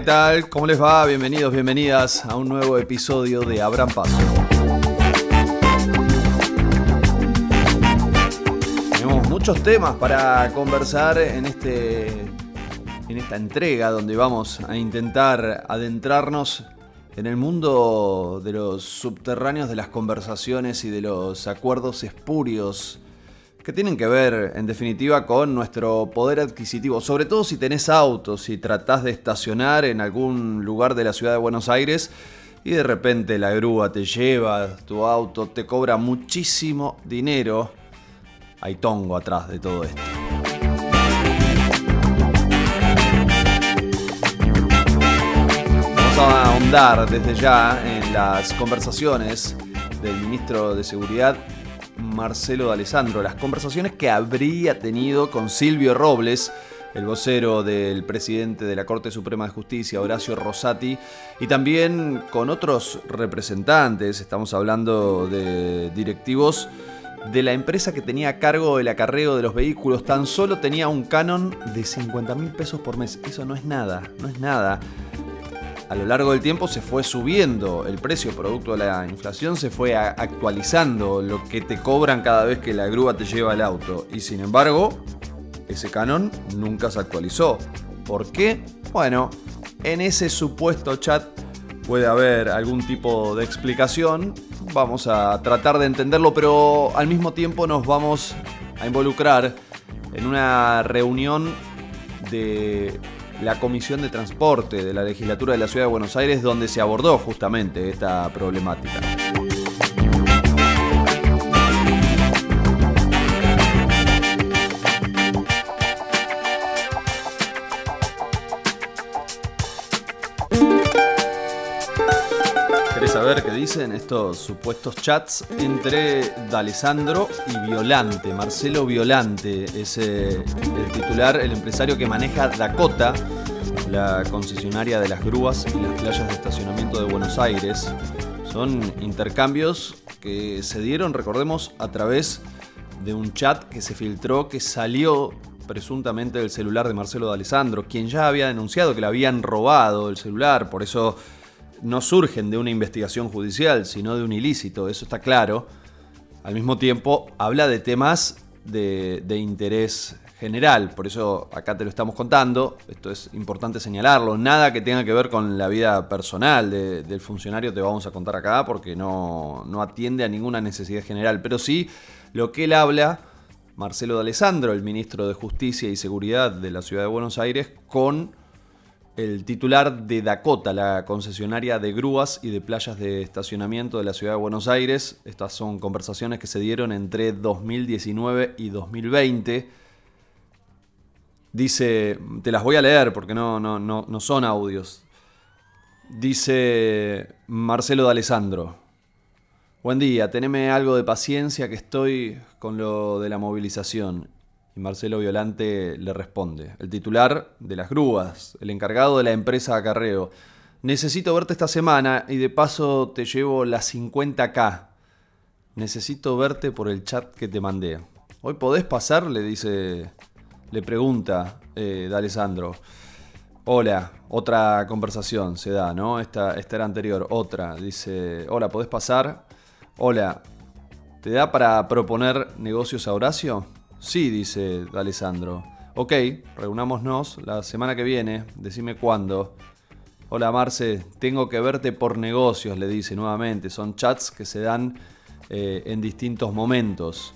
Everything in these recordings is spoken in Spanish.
¿qué tal? ¿Cómo les va? Bienvenidos, bienvenidas a un nuevo episodio de Abran Paso. Tenemos muchos temas para conversar en, este, en esta entrega donde vamos a intentar adentrarnos en el mundo de los subterráneos de las conversaciones y de los acuerdos espurios que tienen que ver, en definitiva, con nuestro poder adquisitivo. Sobre todo si tenés autos y tratás de estacionar en algún lugar de la ciudad de Buenos Aires y de repente la grúa te lleva tu auto, te cobra muchísimo dinero. Hay tongo atrás de todo esto. Vamos a ahondar desde ya en las conversaciones del ministro de Seguridad Marcelo de Alessandro, las conversaciones que habría tenido con Silvio Robles, el vocero del presidente de la Corte Suprema de Justicia, Horacio Rosati, y también con otros representantes, estamos hablando de directivos de la empresa que tenía a cargo el acarreo de los vehículos, tan solo tenía un canon de 50 mil pesos por mes. Eso no es nada, no es nada a lo largo del tiempo se fue subiendo el precio producto de la inflación, se fue actualizando lo que te cobran cada vez que la grúa te lleva el auto. Y sin embargo, ese canon nunca se actualizó. ¿Por qué? Bueno, en ese supuesto chat puede haber algún tipo de explicación. Vamos a tratar de entenderlo, pero al mismo tiempo nos vamos a involucrar en una reunión de la Comisión de Transporte de la Legislatura de la Ciudad de Buenos Aires, donde se abordó justamente esta problemática. Dicen estos supuestos chats entre D'Alessandro y Violante? Marcelo Violante es el titular, el empresario que maneja Dakota, la concesionaria de las grúas y las playas de estacionamiento de Buenos Aires. Son intercambios que se dieron, recordemos, a través de un chat que se filtró, que salió presuntamente del celular de Marcelo D'Alessandro, quien ya había denunciado que le habían robado el celular, por eso no surgen de una investigación judicial, sino de un ilícito, eso está claro. Al mismo tiempo, habla de temas de, interés general, por eso acá te lo estamos contando, esto es importante señalarlo, nada que tenga que ver con la vida personal del funcionario te vamos a contar acá porque no, no atiende a ninguna necesidad general, pero sí lo que él habla, Marcelo D'Alessandro, el ministro de Justicia y Seguridad de la Ciudad de Buenos Aires, con el titular de Dakota, la concesionaria de grúas y de playas de estacionamiento de la ciudad de Buenos Aires. Estas son conversaciones que se dieron entre 2019 y 2020. Dice, te las voy a leer porque no, no, no, no son audios. Dice Marcelo D'Alessandro. Buen día, teneme algo de paciencia que estoy con lo de la movilización. Y Marcelo Violante le responde, el titular de las grúas, el encargado de la empresa Acarreo. Necesito verte esta semana y de paso te llevo las 50k. Necesito verte por el chat que te mandé. ¿Hoy podés pasar? Le dice, le pregunta eh. Hola, otra conversación se da, ¿no? Esta, esta era anterior, otra. Dice, hola, ¿podés pasar? Hola, ¿te da para proponer negocios a Horacio? Sí, dice Alessandro. Ok, reunámonos la semana que viene, decime cuándo. Hola Marce, tengo que verte por negocios, le dice nuevamente. Son chats que se dan eh, en distintos momentos.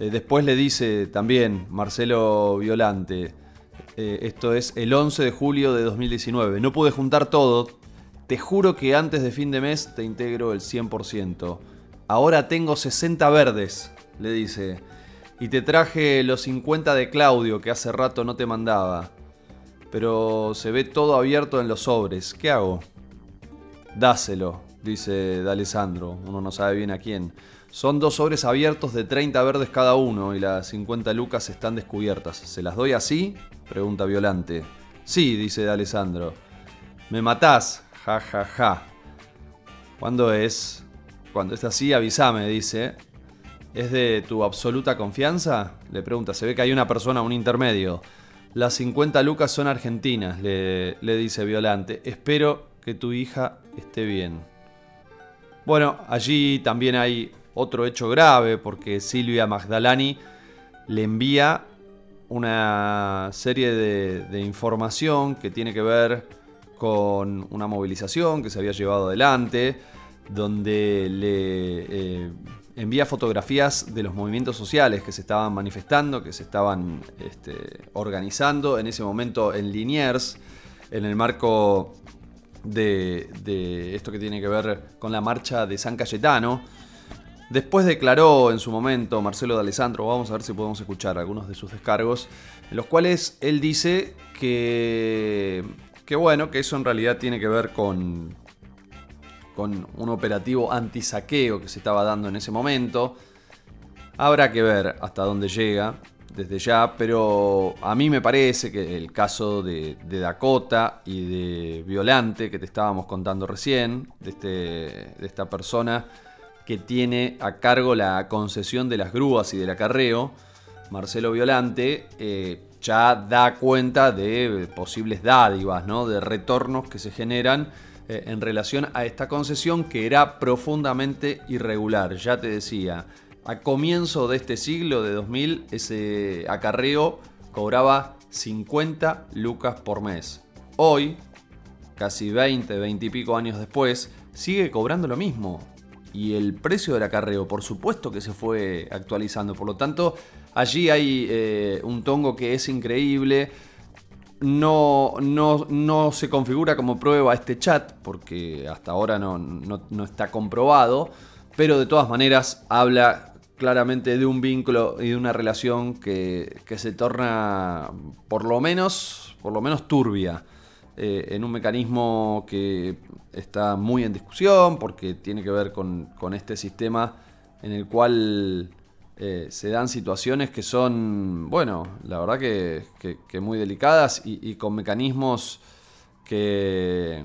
Eh, después le dice también Marcelo Violante, eh, esto es el 11 de julio de 2019. No pude juntar todo, te juro que antes de fin de mes te integro el 100%. Ahora tengo 60 verdes, le dice. Y te traje los 50 de Claudio que hace rato no te mandaba. Pero se ve todo abierto en los sobres. ¿Qué hago? Dáselo, dice D'Alessandro. Uno no sabe bien a quién. Son dos sobres abiertos de 30 verdes cada uno y las 50 lucas están descubiertas. ¿Se las doy así? Pregunta Violante. Sí, dice D'Alessandro. ¿Me matás? Ja, ja, ja. ¿Cuándo es? Cuando es así, avísame, dice. ¿Es de tu absoluta confianza? Le pregunta, se ve que hay una persona, un intermedio. Las 50 lucas son argentinas, le, dice Violante. Espero que tu hija esté bien. Bueno, allí también hay otro hecho grave porque Silvia Magdalani le envía una serie de, información que tiene que ver con una movilización que se había llevado adelante, donde le eh, envía fotografías de los movimientos sociales que se estaban manifestando, que se estaban este, organizando en ese momento en Liniers, en el marco de, esto que tiene que ver con la marcha de San Cayetano. Después declaró en su momento Marcelo de Alessandro, vamos a ver si podemos escuchar algunos de sus descargos, en los cuales él dice que, que bueno, que eso en realidad tiene que ver con, con un operativo antisaqueo que se estaba dando en ese momento. Habrá que ver hasta dónde llega desde ya, pero a mí me parece que el caso de, Dakota y de Violante que te estábamos contando recién, de, este, de esta persona, que tiene a cargo la concesión de las grúas y del acarreo, Marcelo Violante, eh, ya da cuenta de posibles dádivas, ¿no? de retornos que se generan eh, en relación a esta concesión que era profundamente irregular. Ya te decía, a comienzo de este siglo, de 2000, ese acarreo cobraba 50 lucas por mes. Hoy, casi 20, 20 y pico años después, sigue cobrando lo mismo y el precio del acarreo, por supuesto que se fue actualizando. Por lo tanto, allí hay eh, un tongo que es increíble. No, no, no, se configura como prueba este chat, porque hasta ahora no, no, está comprobado, pero de todas maneras habla claramente de un vínculo y de una relación que, que se torna por lo menos, por lo menos turbia. Eh, en un mecanismo que está muy en discusión porque tiene que ver con, este sistema en el cual eh, se dan situaciones que son, bueno, la verdad que, muy delicadas y, con mecanismos que,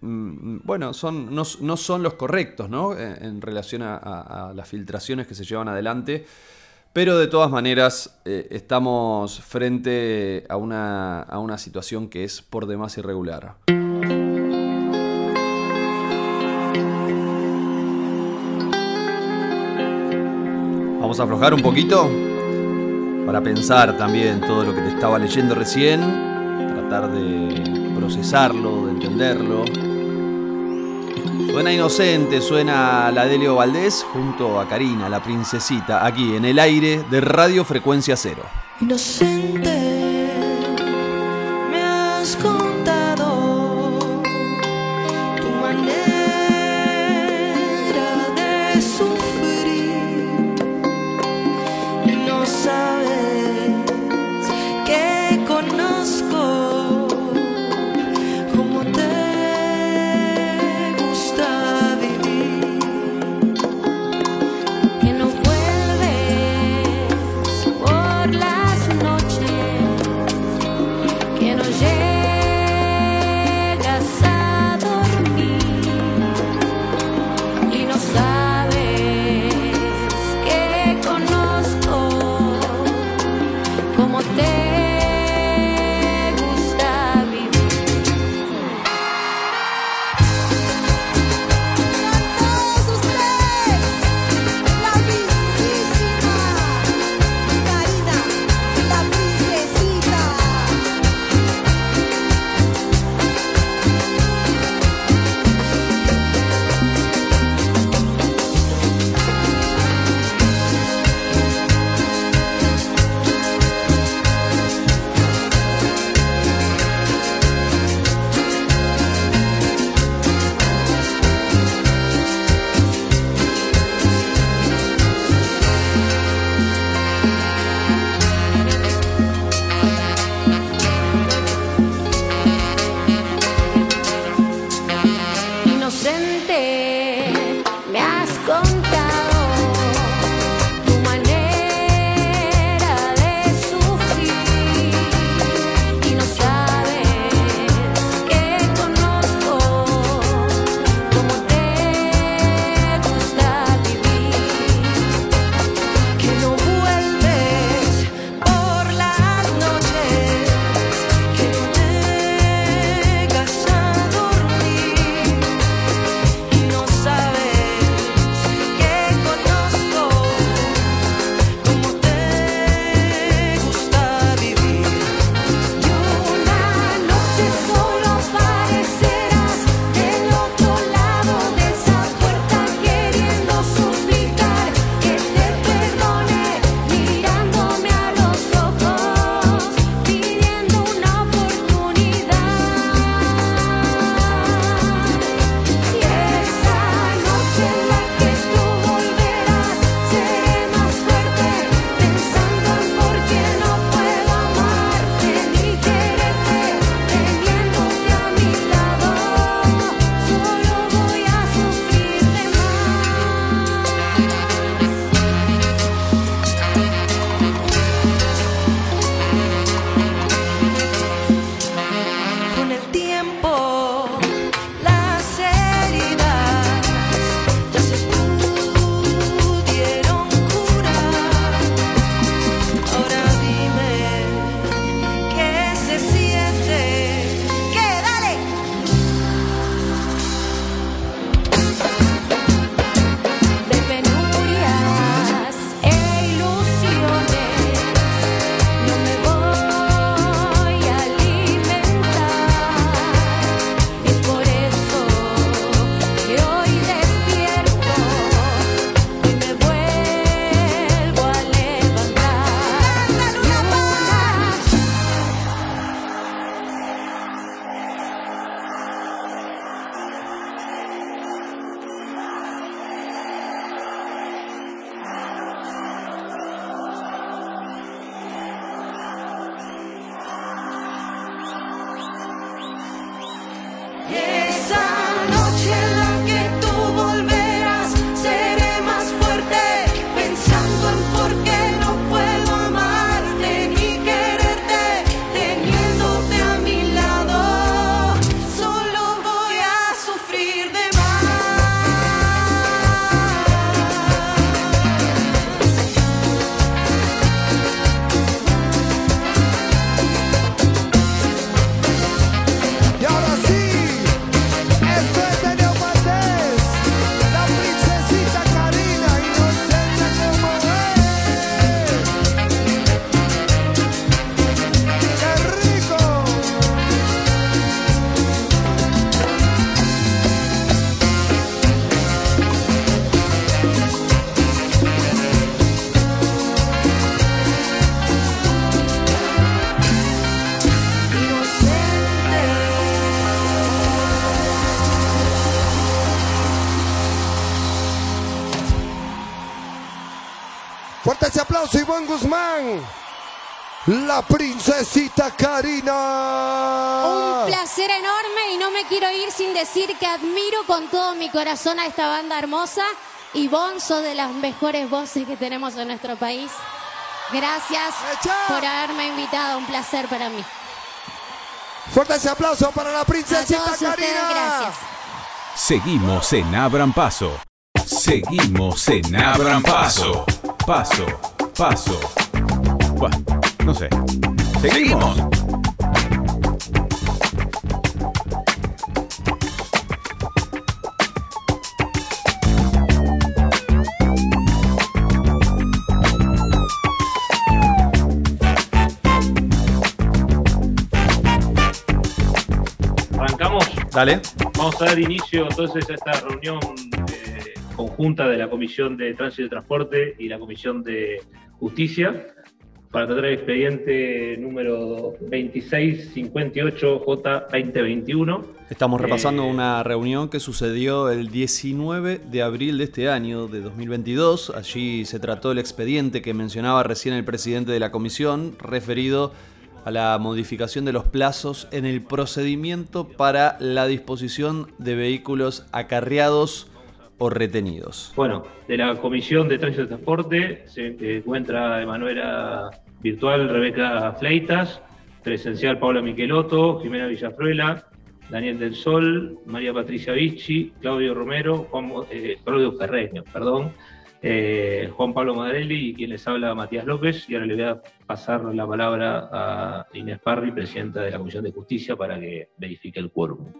mm, bueno, son, no, son los correctos, ¿no? En, relación a las filtraciones que se llevan adelante. Pero de todas maneras eh, estamos frente a una, a una situación que es por demás irregular. Vamos a aflojar un poquito para pensar también todo lo que te estaba leyendo recién, tratar de procesarlo, de entenderlo. Suena inocente, suena la Delio Valdés junto a Karina, la princesita, aquí en el aire de Radio Frecuencia Cero. Inocente, Fuerte ese aplauso, Iván Guzmán. La princesita Karina. Un placer enorme y no me quiero ir sin decir que admiro con todo mi corazón a esta banda hermosa. Y Bonzo de las mejores voces que tenemos en nuestro país. Gracias por haberme invitado, un placer para mí. Fuerte ese aplauso para la A princesita todos Karina. ustedes, gracias. Seguimos en Abran Paso. Seguimos en Abran Paso. Paso, paso. Buah, no sé. Seguimos. Arrancamos. Dale. Vamos a dar inicio entonces a esta reunión conjunta de la Comisión de Tránsito y Transporte y la Comisión de Justicia para tratar el expediente número 2658J2021. Estamos repasando Eh, una reunión que sucedió el 19 de abril de este año, de 2022. Allí se trató el expediente que mencionaba recién el presidente de la comisión, referido a la modificación de los plazos en el procedimiento para la disposición de vehículos acarreados retenidos. Bueno, de la Comisión de Tránsito y Transporte se encuentra de manera virtual Rebeca Fleitas, presencial Paula Miqueloto, Jimena Villafruela, Daniel del Sol, María Patricia Vicchi, Claudio Romero, Juan, eh, Claudio Ferreño, perdón, eh, Juan Pablo Madarelli y quien les habla Matías López. Y ahora le voy a pasar la palabra a Inés Parri, presidenta de la Comisión de Justicia, para que verifique el quórum.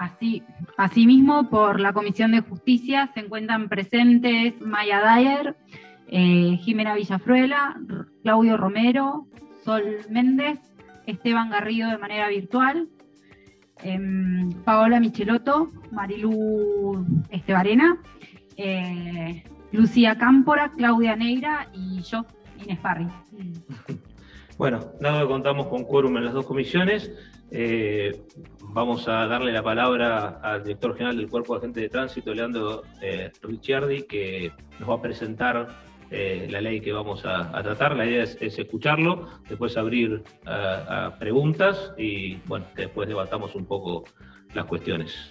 Así, asimismo, por la Comisión de Justicia se encuentran presentes Maya Dyer, eh, Jimena Villafruela, Claudio Romero, Sol Méndez, Esteban Garrido de manera virtual, em, Paola Michelotto, Marilu Estebarena, eh, Lucía Cámpora, Claudia Neira y yo, Inés Parri. Bueno, dado que contamos con quórum en las dos comisiones, eh, vamos a darle la palabra al director general del Cuerpo de Agentes de Tránsito, Leandro eh, Ricciardi, que nos va a presentar eh, la ley que vamos a, tratar. La idea es, es escucharlo, después abrir preguntas y bueno, que después debatamos un poco las cuestiones.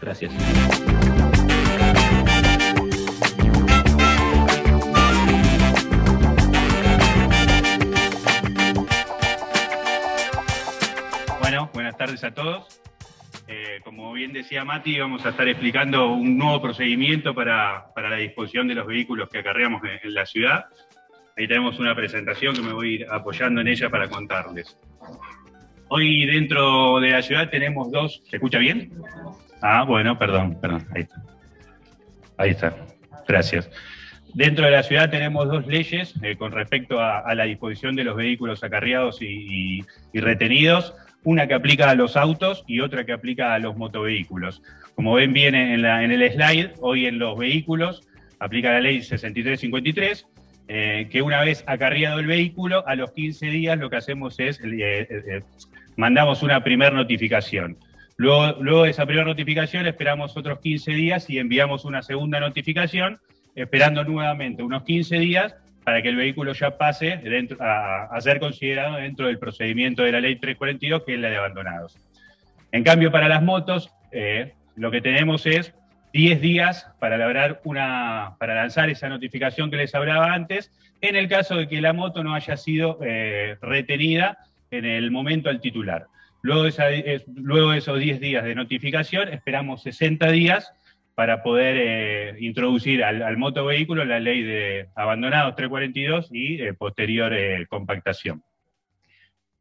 Gracias. Tardes a todos. Eh, como bien decía Mati, vamos a estar explicando un nuevo procedimiento para, para la disposición de los vehículos que acarreamos en, en la ciudad. Ahí tenemos una presentación que me voy a ir apoyando en ella para contarles. Hoy dentro de la ciudad tenemos dos... ¿Se escucha bien? Ah, bueno, perdón, perdón, ahí está. Ahí está, gracias. Dentro de la ciudad tenemos dos leyes eh, con respecto a, a la disposición de los vehículos acarreados y, y- y retenidos, una que aplica a los autos y otra que aplica a los motovehículos. Como ven bien en, el slide, hoy en los vehículos aplica la ley 6353, eh, que una vez acarreado el vehículo, a los 15 días lo que hacemos es, eh, eh, mandamos una primer notificación. Luego, luego de esa primera notificación esperamos otros 15 días y enviamos una segunda notificación, esperando nuevamente unos 15 días para que el vehículo ya pase a, ser considerado dentro del procedimiento de la ley 342, que es la de abandonados. En cambio, para las motos, eh, lo que tenemos es 10 días para, labrar una, para lanzar esa notificación que les hablaba antes, en el caso de que la moto no haya sido eh, retenida en el momento al titular. Luego de, de esos 10 días de notificación, esperamos 60 días para poder eh, introducir al, al motovehículo la ley de abandonados 342 y eh, posterior eh, compactación.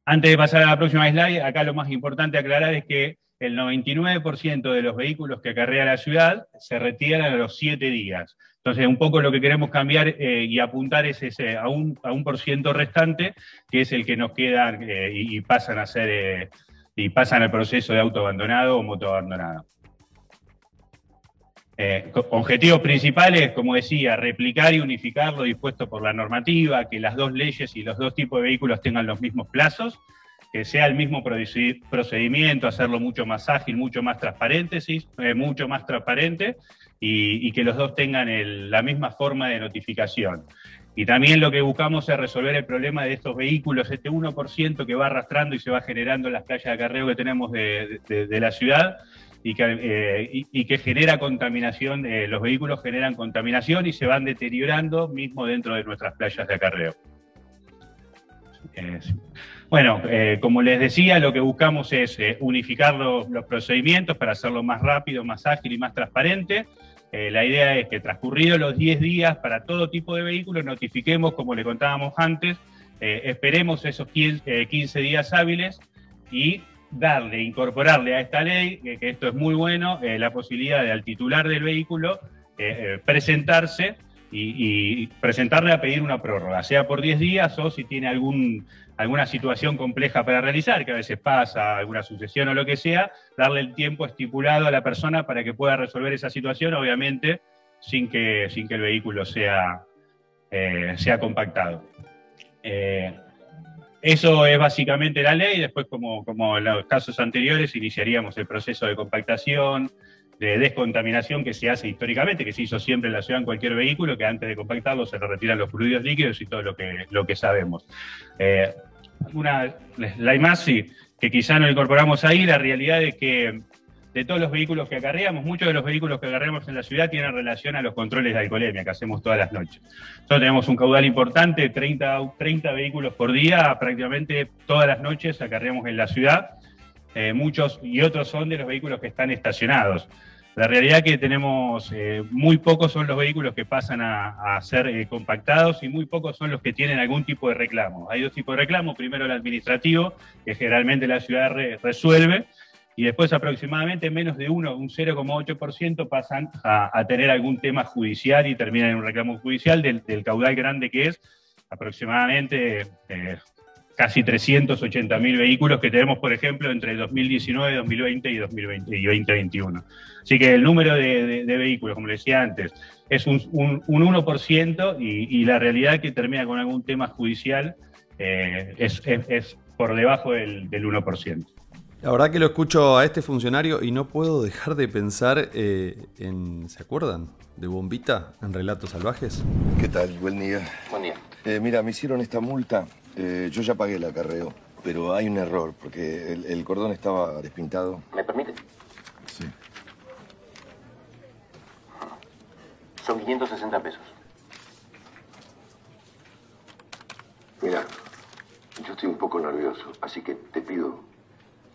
Antes de pasar a la próxima slide, acá lo más importante aclarar es que el 99% de los vehículos que acarrea la ciudad se retiran a los 7 días. Entonces, un poco lo que queremos cambiar y apuntar es ese, a, un, por ciento restante, que es el que nos queda y, pasan a ser y pasan al proceso de auto abandonado o moto abandonado. Eh, objetivos principales, como decía, replicar y unificar lo dispuesto por la normativa, que las dos leyes y los dos tipos de vehículos tengan los mismos plazos, que sea el mismo procedi- procedimiento, hacerlo mucho más ágil, mucho más transparente, eh, mucho más transparente, y, que los dos tengan la misma forma de notificación. Y también lo que buscamos es resolver el problema de estos vehículos, este 1% que va arrastrando y se va generando en las playas de acarreo que tenemos de la ciudad y que, eh, y- que genera contaminación, eh, los vehículos generan contaminación y se van deteriorando mismo dentro de nuestras playas de acarreo. Bueno, eh, como les decía, lo que buscamos es unificar los, procedimientos para hacerlo más rápido, más ágil y más transparente. La idea es que transcurridos los 10 días para todo tipo de vehículos, notifiquemos, como le contábamos antes, esperemos esos 15, eh, 15 días hábiles y darle, incorporarle a esta ley, que, esto es muy bueno, eh, la posibilidad de al titular del vehículo eh, eh, presentarse y, y presentarle a pedir una prórroga, sea por 10 días o si tiene algún, alguna situación compleja para realizar, que a veces pasa, alguna sucesión o lo que sea, darle el tiempo estipulado a la persona para que pueda resolver esa situación, obviamente sin que, sin que el vehículo sea, sea compactado. Eso es básicamente la ley, después como, en los casos anteriores iniciaríamos el proceso de compactación, de descontaminación que se hace históricamente, que se hizo siempre en la ciudad en cualquier vehículo, que antes de compactarlo se le retiran los fluidos líquidos y todo lo que, lo que sabemos. Eh, una, la IMASI, que quizá no incorporamos ahí, la realidad es que de todos los vehículos que acarreamos, muchos de los vehículos que acarreamos en la ciudad tienen relación a los controles de alcoholemia que hacemos todas las noches. Nosotros tenemos un caudal importante, 30, 30 vehículos por día, prácticamente todas las noches acarreamos en la ciudad. Eh, muchos y otros son de los vehículos que están estacionados. La realidad es que tenemos eh, muy pocos son los vehículos que pasan a, ser eh, compactados y muy pocos son los que tienen algún tipo de reclamo. Hay dos tipos de reclamo. Primero el administrativo, que generalmente la ciudad re- resuelve, y después aproximadamente menos de uno, un 0,8% pasan a, tener algún tema judicial y terminan en un reclamo judicial del, caudal grande que es aproximadamente eh, casi 380 mil vehículos que tenemos, por ejemplo, entre 2019, 2020 y 2020 y 2021. Así que el número de, vehículos, como les decía antes, es un, un- un 1% y, y la realidad que termina con algún tema judicial eh, es por debajo del, del 1%. La verdad que lo escucho a este funcionario y no puedo dejar de pensar eh, en. ¿Se acuerdan? De Bombita en Relatos Salvajes. ¿Qué tal? Buen día. Buen día. Eh, mira, me hicieron esta multa. Eh, yo ya pagué el acarreo, pero hay un error porque el, el cordón estaba despintado. ¿Me permite? Sí. Son 560 pesos. Mira, yo estoy un poco nervioso, así que te pido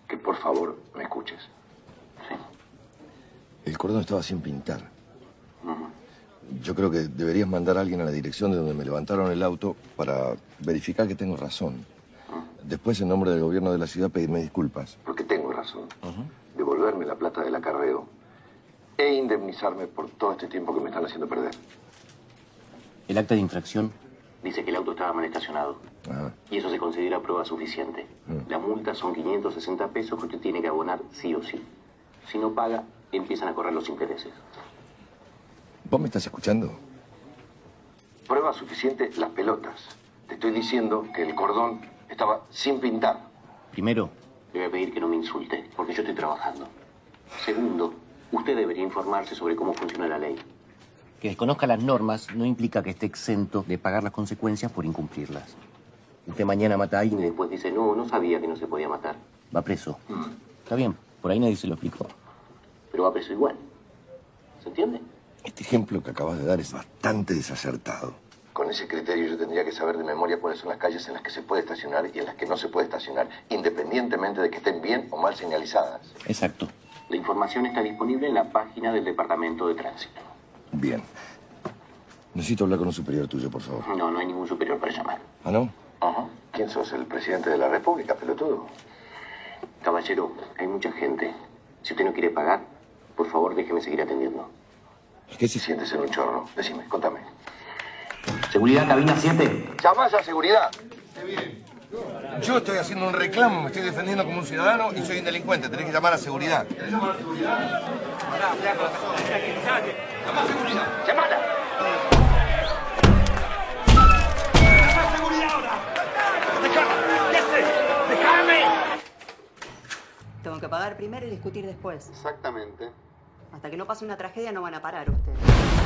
que por favor me escuches. Sí. El cordón estaba sin pintar. Yo creo que deberías mandar a alguien a la dirección de donde me levantaron el auto para verificar que tengo razón. Después, en nombre del gobierno de la ciudad, pedirme disculpas. Porque tengo razón. Devolverme la plata del acarreo e indemnizarme por todo este tiempo que me están haciendo perder. El acta de infracción dice que el auto estaba mal estacionado. Ah, Y eso se considera prueba suficiente. Mm. La multa son 560 pesos que usted tiene que abonar sí o sí. Si no paga, empiezan a correr los intereses. ¿Vos me estás escuchando? Prueba suficiente las pelotas. Te estoy diciendo que el cordón estaba sin pintar. Primero, le voy a pedir que no me insulte, porque yo estoy trabajando. Segundo, usted debería informarse sobre cómo funciona la ley. Que desconozca las normas no implica que esté exento de pagar las consecuencias por incumplirlas. Usted mañana mata a alguien y después dice, no, no sabía que no se podía matar. Va preso. Está bien, por ahí nadie se lo explicó. Pero va preso igual. ¿Se entiende? Este ejemplo que acabas de dar es bastante desacertado. Con ese criterio yo tendría que saber de memoria cuáles son las calles en las que se puede estacionar y en las que no se puede estacionar, independientemente de que estén bien o mal señalizadas. Exacto. La información está disponible en la página del Departamento de Tránsito. Bien. Necesito hablar con un superior tuyo, por favor. No, no hay ningún superior para llamar. ¿Ah, no? Ajá. ¿Quién sos? ¿El presidente de la República, pelotudo? Caballero, hay mucha gente. Si usted no quiere pagar, por favor déjeme seguir atendiendo. ¿Qué se siente ser un chorro? Decime, contame. Seguridad, cabina 7. Llamás a seguridad. Yo estoy haciendo un reclamo, me estoy defendiendo como un ciudadano y soy un delincuente. Tenés que llamar a seguridad. Tengo que pagar primero y discutir después. Exactamente. Hasta que no pase una tragedia no van a parar ustedes.